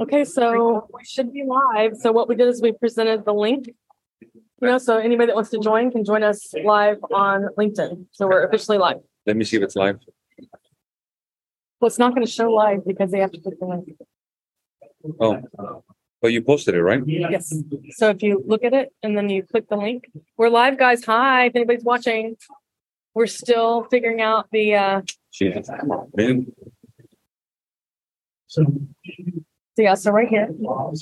Okay, so we should be live. So what we did is we presented the link. You know, so anybody that wants to join can join us live on LinkedIn. So we're officially live. Let me see if it's live. Well, it's not going to show live because they have to click the link. Oh, but you posted it, right? Yes. So if you look at it and then you click the link, we're live, guys. Hi, if anybody's watching. We're still figuring out the uh Jesus. Man, so yeah, so right here. And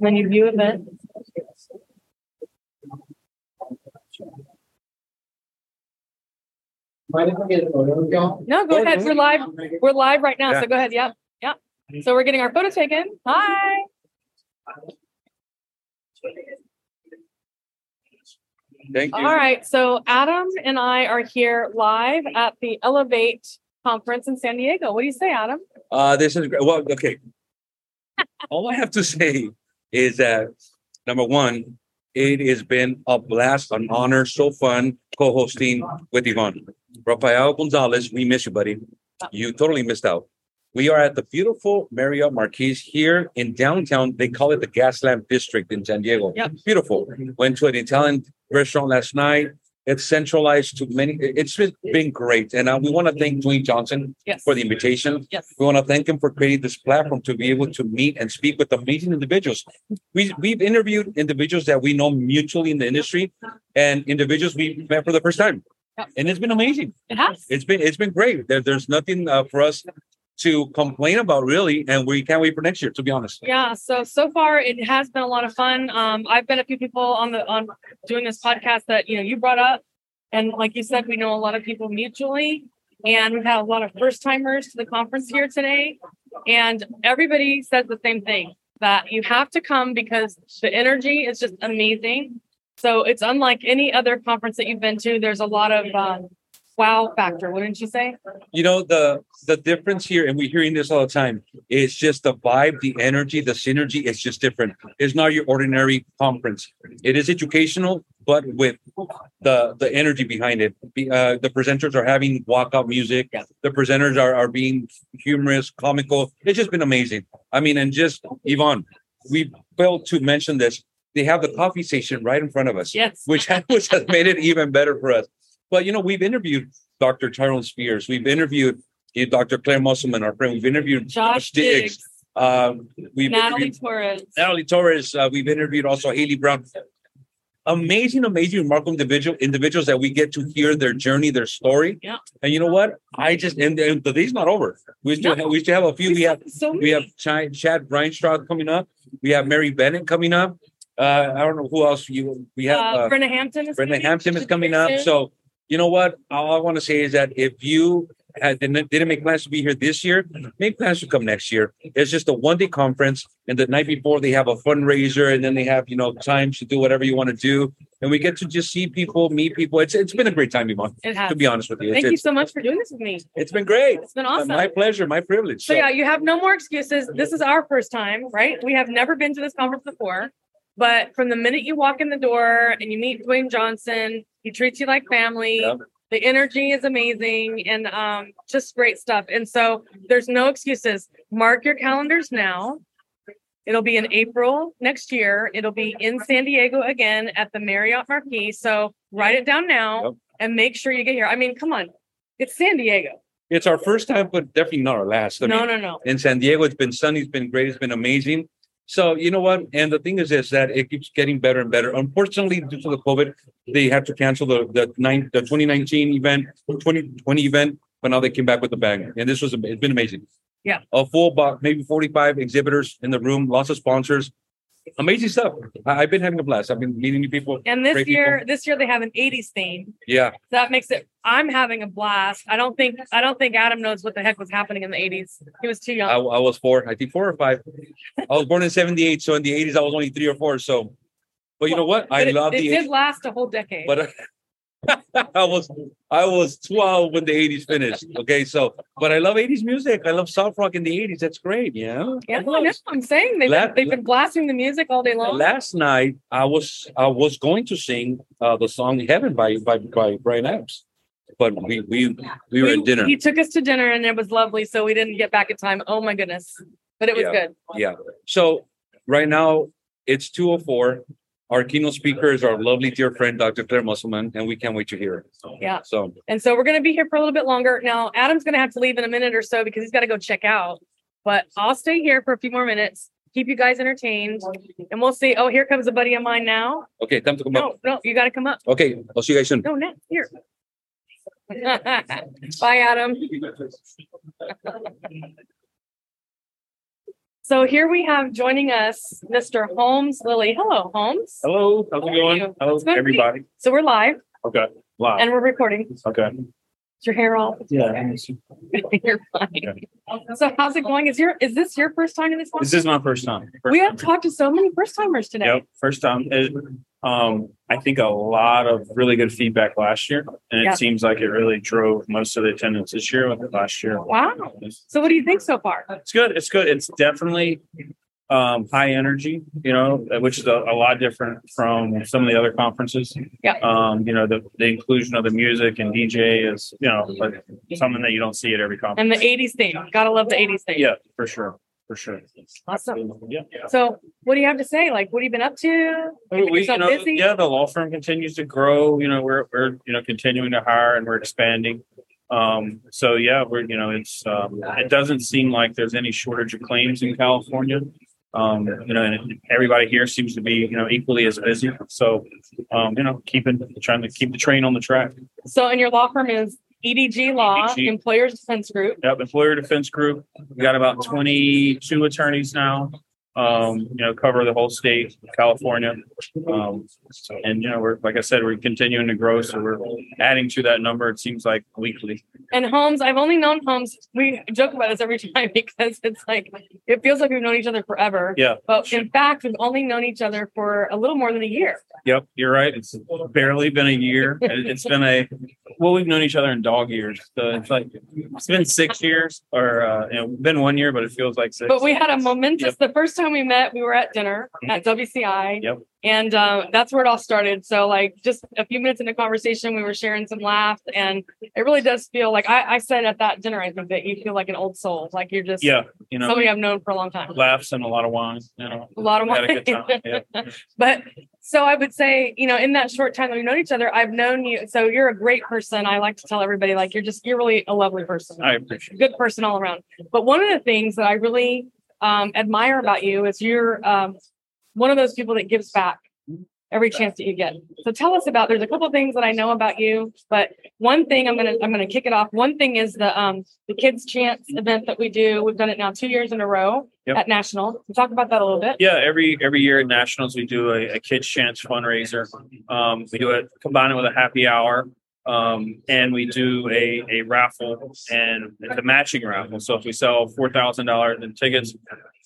then you view event. No, go ahead. We're live. We're live right now. Yeah. So go ahead. Yep. Yep. So we're getting our photo taken. Hi. Thank you. right. So Adam and I are here live at the Elevate conference in San Diego. What do you say, Adam? Uh, this is great. Well, okay. All I have to say is that number one, it has been a blast, an honor, so fun co-hosting with Yvonne. Rafael Gonzalez, we miss you, buddy. You totally missed out. We are at the beautiful Marriott Marquis here in downtown. They call it the Gaslamp District in San Diego. Yep. Beautiful. Went to an Italian restaurant last night. It's centralized to many. It's been, been great, and uh, we want to thank Duane Johnson Yes. for the invitation. Yes. We want to thank him for creating this platform to be able to meet and speak with amazing individuals. We we've interviewed individuals that we know mutually in the industry, and individuals we met for the first time, and it's been amazing. It has. It's been it's been great. There, there's nothing uh, for us to complain about really, and we can't wait for next year. To be honest, Yeah, so so far it has been a lot of fun. Um, I've been a few people on the on doing this podcast that you know you brought up, and like you said, we know a lot of people mutually, and we've had a lot of first timers to the conference here today, and everybody says the same thing that you have to come because the energy is just amazing. So it's unlike any other conference that you've been to. There's a lot of um, wow factor, wouldn't you say? you know the the difference here, and we're hearing this all the time. It's just the vibe, the energy, the synergy. It's just different. It's not your ordinary conference. It is educational, but with the the energy behind it. Uh, the presenters are having walkout music. Yeah. The presenters are are being humorous, comical. It's just been amazing. I mean, and just Yvonne, we failed to mention this. They have the coffee station right in front of us Yes. which which has made it even better for us. But you know, we've interviewed Dr. Tyrone Spears, we've interviewed you Dr. Claire Muselman, our friend, we've interviewed Josh Diggs, um, we've Natalie Torres. Natalie Torres, uh, we've interviewed also Haley Brown. Amazing, amazing, remarkable individual individuals that we get to hear their journey, their story. Yeah. And you know what? I just and, and the day's not over. We still No. have, we still have a few. We have so we have Chad, Chad Breinstraub coming up. We have Mary Bennett coming up. Uh, I don't know who else you we have. uh, uh, Brenda Hampton is Brenda. Hampton is coming up. So, you know what? All I want to say is that if you had, didn't, make plans to be here this year, make plans to come next year. It's just a one day conference. And the night before, they have a fundraiser and then they have, you know, time to do whatever you want to do. And we get to just see people, meet people. It's It's been a great time, Yvonne, it has. to be honest with you. Thank It's, you so much for doing this with me. it's been great. It's been awesome. My pleasure, my privilege. so yeah, you have no more excuses. This is our first time, right? We have never been to this conference before. But from the minute you walk in the door and you meet Duane Johnson, he treats you like family. Yep. The energy is amazing and um, just great stuff. And so there's no excuses. Mark your calendars now. It'll be in April next year. It'll be in San Diego again at the Marriott Marquis. So write it down now Yep. and make sure you get here. I mean, come on. It's San Diego. It's our first time, but definitely not our last. I no, mean, no, no. in San Diego. It's been sunny. It's been great. It's been amazing. So you know what? And the thing is, is that it keeps getting better and better. Unfortunately, due to the COVID, they had to cancel the the nine the 2019 event, 2020 event, but now they came back with a bang. And this was it's been amazing. Yeah. a full box, maybe 45 exhibitors in the room, lots of sponsors. Amazing stuff. I, I've been having a blast. I've been meeting new people. And this year, people. this year they have an 80s theme. Yeah, So That makes it I'm having a blast. I don't think I don't think Adam knows what the heck was happening in the 80s. He was too young. I, I was four, I think four or five. I was born in 78, so in the 80s I was only three or four. So, but you know what? I it, love it the did last a whole decade. but I was I was 12 when the 80s finished. Okay, so but I love 80s music. I love soft rock in the 80s. That's great. Yeah. yeah, I. I'm saying they've, been, they've been blasting the music all day long. Last night I was I was going to sing uh, the song Heaven by by by Bryan Adams. But we we we were at dinner. He took us to dinner and it was lovely, so we didn't get back in time. Oh my goodness. but it was Yeah. good. Yeah. So right now it's two oh four. Our keynote speaker is our lovely dear friend, Dr. Claire Muselman, and we can't wait to hear it. Yeah. So And so we're going to be here for a little bit longer. Now, Adam's going to have to leave in a minute or so because he's got to go check out. But I'll stay here for a few more minutes, keep you guys entertained, and we'll see. Oh, here comes a buddy of mine now. okay, time to come up. No, no, you got to come up. Okay, I'll see you guys soon. No, Nat, here. Bye, Adam. So here we have joining us Mr. Holmes Lilley. Hello, Holmes. Hello, how's it going? Hello, It's good to meet everybody. So we're live Okay, live. and we're recording. Okay. Is your hair all? Yeah. You're fine. So how's it going? Is your is this your first time in this? This is my first time. First We have time. talked to so many first timers today. Yep, first time. It, um, I think a lot of really good feedback last year, and it seems like it really drove most of the attendance this year with last year. Wow. So what do you think so far? it's good. It's good. It's definitely um high energy, you know, which is a, a lot different from some of the other conferences. Yeah. Um, you know, the the inclusion of the music and DJ is, you know, like something that you don't see at every conference. And the 80s thing. Gotta love the 80s thing. Yeah, for sure. For sure. Awesome. Yeah. So what do you have to say? Like what have you been up to? We, you know, busy? yeah, the law firm continues to grow. You know, we're we're you know continuing to hire and we're expanding. Um, so yeah, we're you know, it's um, it doesn't seem like there's any shortage of claims in California. Um, you know, and everybody here seems to be you know equally as busy. So, um, you know, keeping trying to keep the train on the track. So and your law firm is EDG Law, EDG. Employers Defense Group. Yep, employer defense group. We got about twenty-two attorneys now. Um, you know, cover the whole state, of California. Um, and you know, we're, like I said, we're continuing to grow, so we're adding to that number. It seems like weekly. And Holmes, I've only known Holmes. We joke about this every time because it's like it feels like we've known each other forever. Yeah. But in fact, we've only known each other for a little more than a year. Yep, you're right. It's barely been a year. It- It's been a, well, we've known each other in dog years. So it's like, it's been six years or, uh, you know, been one year, but it feels like six. But we had a momentous. The first time we met, we were at dinner at WCI. Yep. And uh, that's where it all started. So, like, just a few minutes into conversation, we were sharing some laughs, and it really does feel like I, I said at that dinner, I think that you feel like an old soul, like you're just Yeah, you know, somebody I've known for a long time. laughs and a lot of wine, you know. A lot of Had a good wine. time. Yeah. But so I would say, you know, in that short time that we've known each other, I've known you. So you're a great person. I like to tell everybody, like, you're just, you're really a lovely person, I appreciate it. good person all around. But one of the things that I really um, admire about you is you're um, one of those people that gives back every chance that you get. So tell us about. There's a couple of things that I know about you, but one thing I'm gonna I'm gonna kick it off. One thing is the um the Kids Chance event that we do. We've done it now two years in a row Yep. at National. Talk about that a little bit. Yeah, every every year at Nationals we do a, a kids chance fundraiser. Um, we do it combine it with a happy hour. Um, and we do a, a raffle and it's a matching raffle. So if we sell four thousand dollars in tickets,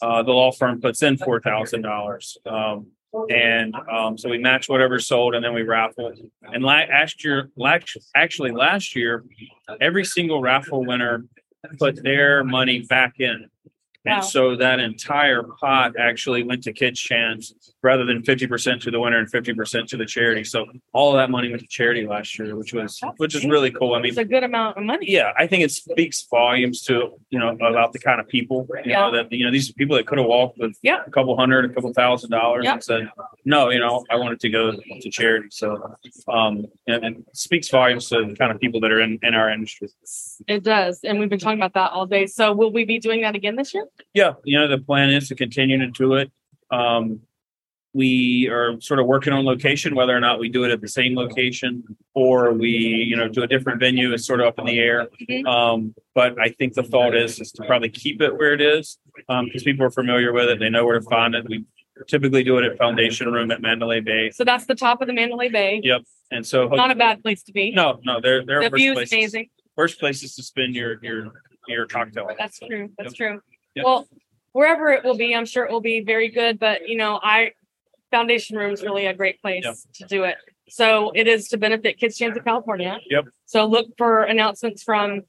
uh, the law firm puts in four thousand dollars. Um, and um, so we match whatever's sold and then we raffle. And last year, actually last year, every single raffle winner put their money back in. Wow. And so that entire pot actually went to Kids Chance rather than fifty percent to the winner and fifty percent to the charity. So all of that money went to charity last year, which was which is really cool. I mean, It's a good amount of money. yeah, I think it speaks volumes to you know about the kind of people you know that you know these are people that could have walked with Yeah. a couple hundred, a couple thousand dollars Yeah. and said, no, you know, I wanted to go to charity. So um and, and speaks volumes to the kind of people that are in in our industry. It does. And we've been talking about that all day. So will we be doing that again this year? Yeah, you know, the plan is to continue to do it. Um, we are sort of working on location, whether or not we do it at the same location or we, you know, do a different venue is sort of up in the air. Mhm. Um, but I think the thought is, is to probably keep it where it is, um, because people are familiar with it. They know where to find it. We typically do it at Foundation Room at Mandalay Bay. So that's the top of the Mandalay Bay. Yep. And so, Not a bad place to be. no, no, they're, they're the view's places, amazing. worst places to spend your, your, your cocktail. That's true. That's true. Yep. Well, wherever it will be, I'm sure it will be very good. But you know, I Foundation Room is really a great place Yep. to do it. So it is to benefit Kids Chance of California. Yep. So look for announcements from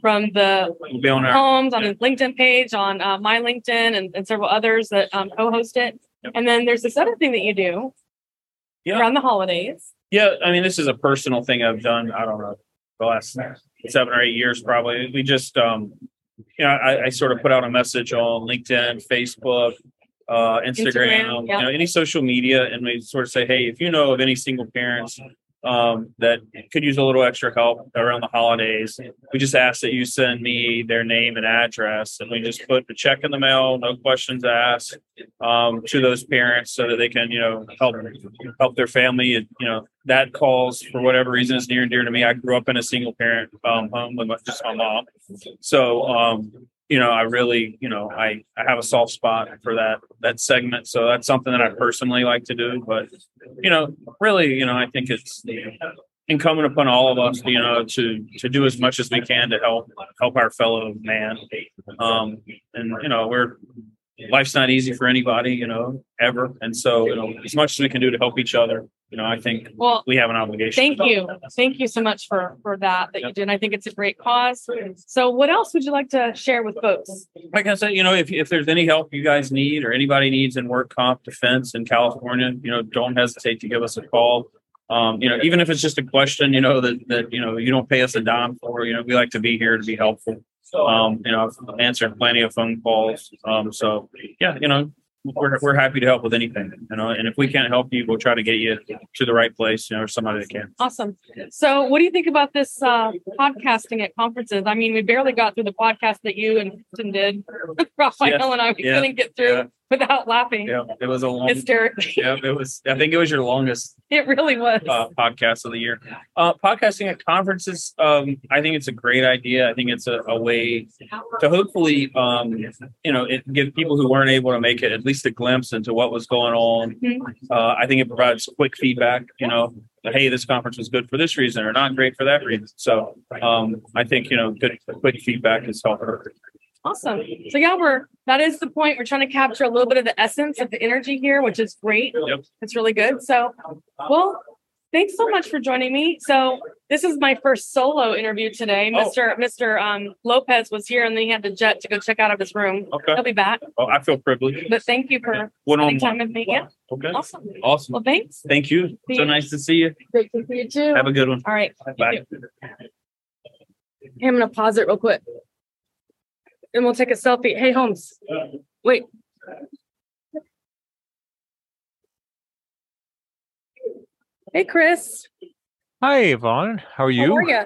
from the We'll on our, Holmes on his LinkedIn page, on uh, my LinkedIn, and, and several others that um, co-host it. Yep. And then there's this other thing that you do Yeah. around the holidays. Yeah, I mean, this is a personal thing I've done. I don't know the last seven or eight years, probably. We just um, you know, I, I sort of put out a message on LinkedIn, Facebook, uh, Instagram, Instagram, you know, any social media, and we sort of say, hey, if you know of any single parents um, that could use a little extra help around the holidays, we just ask that you send me their name and address, and we just put the check in the mail, no questions asked, um, to those parents so that they can, you know, help help their family. And you know, that calls for whatever reason is near and dear to me. I grew up in a single parent um, home with my, just my mom, so um, you know, I really, you know, I I have a soft spot for that that segment. So that's something that I personally like to do. But you know, really, you know, I think it's incumbent upon all of us, you know, to to do as much as we can to help help our fellow man. Um, and you know, we're life's not easy for anybody, you know, ever. And so, you know, as much as we can do to help each other, you know, I think Well, we have an obligation. thank you. Thank you so much for for that that you did. I think it's a great cause. So what else would you like to share with folks? like I said, you know, if, if there's any help you guys need or anybody needs in work comp defense in California, you know, don't hesitate to give us a call. Um, you know, even if it's just a question, you know, that, that, you know, you don't pay us a dime for, you know, we like to be here to be helpful. Um, you know, I've answered plenty of phone calls. Um, so yeah, you know, we're, we're happy to help with anything, you know, and if we can't help you, we'll try to get you to the right place, you know, or somebody that can. Awesome. So what do you think about this uh podcasting at conferences? I mean, we barely got through the podcast that you and Kristen did. Rafael and I we Yeah. couldn't get through Yeah. without laughing Yeah, it was a long, hysterically. yeah, it was, I think it was your longest It really was. uh, podcast of the year. Uh, podcasting at conferences, um, I think it's a great idea. I think it's a, a way to hopefully, um, you know, it give people who weren't able to make it at least a glimpse into what was going on. Mhm. Uh, I think it provides quick feedback. You know, hey, this conference was good for this reason or not great for that reason. So um, I think you know, good quick feedback is helpful. Awesome. So yeah, we're that is the point. We're trying to capture a little bit of the essence of the energy here, which is great. Yep. It's really good. So well, thanks so much for joining me. So this is my first solo interview today. Oh. Mr. Mr. Um, Lopez was here and then he had to jet to go check out of his room. Okay. He'll be back. Well, I feel privileged. But thank you for One spending on time one. with me. Yeah. Okay. Awesome. Awesome. Well, thanks. Thank you. So you. nice to see you. Great to see you too. Have a good one. All right. Bye. Hey, I'm gonna pause it real quick. And we'll take a selfie. Hey, Holmes. Wait. Hey, Chris. Hi, Yvonne. How are you? How are you?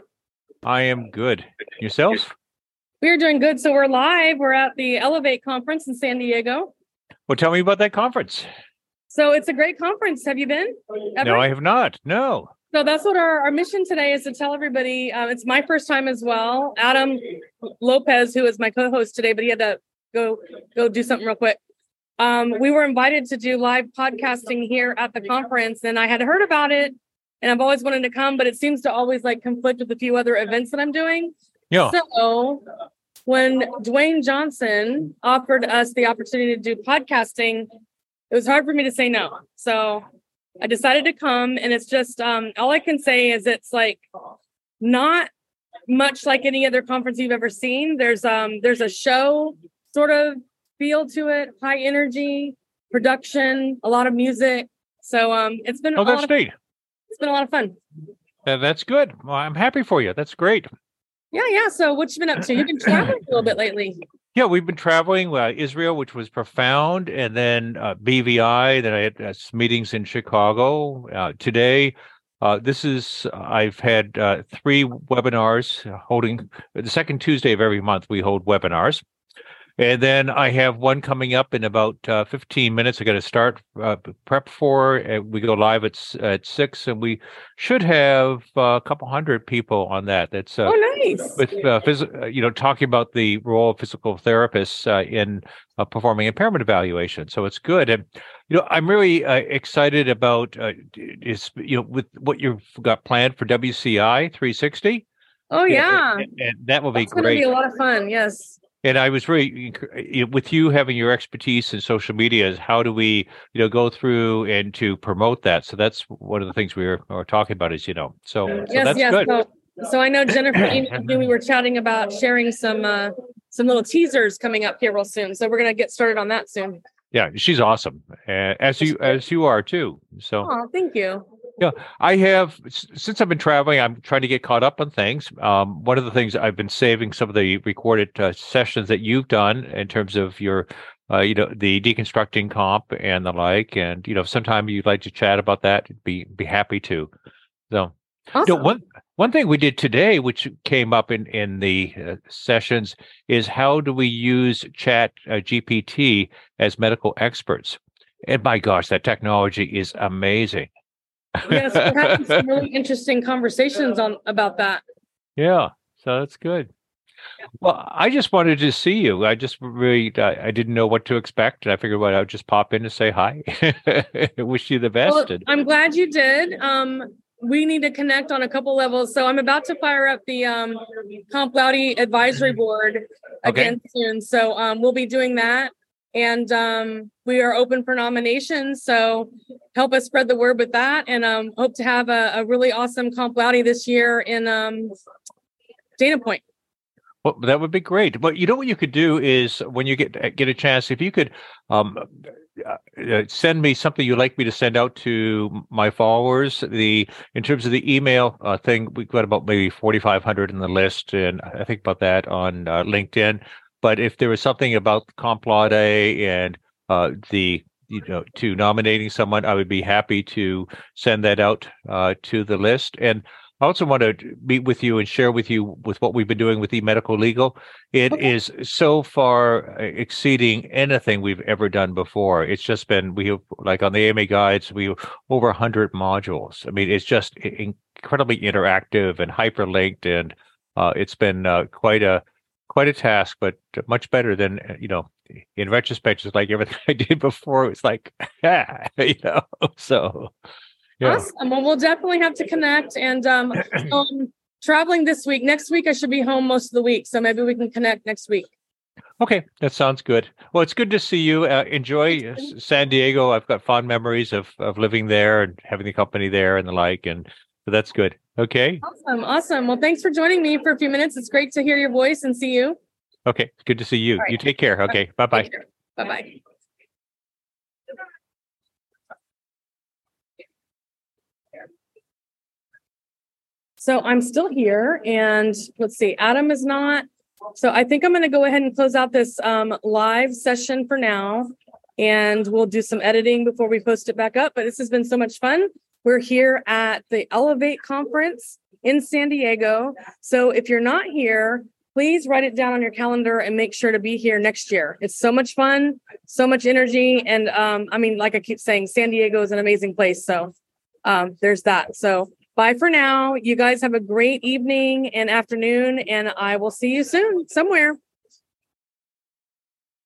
I am good. Yourself? We're doing good. So we're live. We're at the Elevate conference in San Diego. Well, tell me about that conference. So it's a great conference. Have you been? Ever? No, I have not. No. So that's what our, our mission today is to tell everybody. Um, it's my first time as well. Adam Lopez, who is my co-host today, but he had to go go do something real quick. Um, we were invited to do live podcasting here at the conference, and I had heard about it, and I've always wanted to come, but it seems to always like conflict with a few other events that I'm doing. Yeah. So when Duane Johnson offered us the opportunity to do podcasting, it was hard for me to say no. So I decided to come, and it's just um, all I can say is it's like not much like any other conference you've ever seen. There's um there's a show sort of feel to it, high energy, production, a lot of music. So um it's been Oh, a that's lot of, it's been a lot of fun. Uh, that's good. Well, I'm happy for you. That's great. Yeah, yeah. So what you been up to? You've been traveling a little bit lately. Yeah, we've been traveling uh, Israel, which was profound, and then uh, BVI. Then I had uh, meetings in Chicago uh, today. Uh, this is I've had uh, three webinars uh, holding the second Tuesday of every month. We hold webinars, and then I have one coming up in about uh, 15 minutes. I got to start uh, prep for. And we go live at at six, and we should have uh, a couple hundred people on that. That's uh, oh, nice. with uh, phys- uh, you know talking about the role of physical therapists uh, in uh, performing impairment evaluation so it's good and you know i'm really uh, excited about uh, is you know with what you've got planned for wci 360 Oh yeah. and, and that will be great. It's gonna be a lot of fun. Yes. And i was really you know, with you having your expertise in social media is how do we you know go through and to promote that so that's one of the things we were, were talking about is you know so, so yes, that's yes. good So, so I know Jennifer me. We were chatting about sharing some uh some little teasers coming up here real soon. So we're gonna get started on that soon. yeah she's awesome uh, as you as you are too so Oh, thank you. I have since I've been traveling. I'm trying to get caught up on things. Um, one of the things I've been saving some of the recorded uh, sessions that you've done in terms of your, uh, you know, the deconstructing comp and the like. And you know, sometime you'd like to chat about that, be be happy to. So, you know, one one thing we did today, which came up in in the uh, sessions, is how do we use Chat uh, GPT as medical experts? And my gosh, that technology is amazing. Yes, we're having some really interesting conversations on about that. Yeah, so that's good. Well, I just wanted to see you. I just really, I, I didn't know what to expect, and I figured, well, I'd just pop in to say hi. Wish you the best. Well, and- I'm glad you did. Um, we need to connect on a couple levels. So I'm about to fire up the um, Comp Laude Advisory Board Okay. again soon. So um, we'll be doing that. And um, we are open for nominations. So help us spread the word with that. And um, hope to have a, a really awesome Comp Laude this year in um, Dana Point. Well, that would be great. But you know what you could do is when you get get a chance, if you could um, uh, uh, send me something you'd like me to send out to my followers. The in terms of the email uh, thing, we've got about maybe forty five hundred in the list, and I think about that on uh, LinkedIn. But if there was something about Comp Laude and uh, the you know to nominating someone, I would be happy to send that out uh, to the list and. I also want to meet with you and share with you with what we've been doing with eMedicoLegal. It is Okay. so far uh, exceeding anything we've ever done before. It's just been we have like on the AMA guides we have over a hundred modules. I mean, it's just incredibly interactive and hyperlinked, and uh, it's been uh, quite a quite a task, but much better than uh, you know. In retrospect, it's like everything I did before. It's like, yeah, you know. So, yeah. Awesome. Well, we'll definitely have to connect. And um, um, traveling this week. Next week, I should be home most of the week. So maybe we can connect next week. Okay, that sounds good. Well, it's good to see you. Uh, enjoy uh, San Diego. I've got fond memories of of living there and having the company there and the like, and so that's good. Okay, Awesome. Awesome. Well, thanks for joining me for a few minutes. It's great to hear your voice and see you. okay, good to see you. Right. You take care. Okay, bye bye. Bye bye. So I'm still here and let's see, Adam is not. So I think I'm going to go ahead and close out this um, live session for now. And we'll do some editing before we post it back up. But this has been so much fun. We're here at the Elevate Conference in San Diego. So if you're not here, please write it down on your calendar and make sure to be here next year. It's so much fun, so much energy. And um, I mean, like I keep saying, San Diego is an amazing place. So um, there's that. So bye for now. You guys have a great evening and afternoon, and I will see you soon somewhere.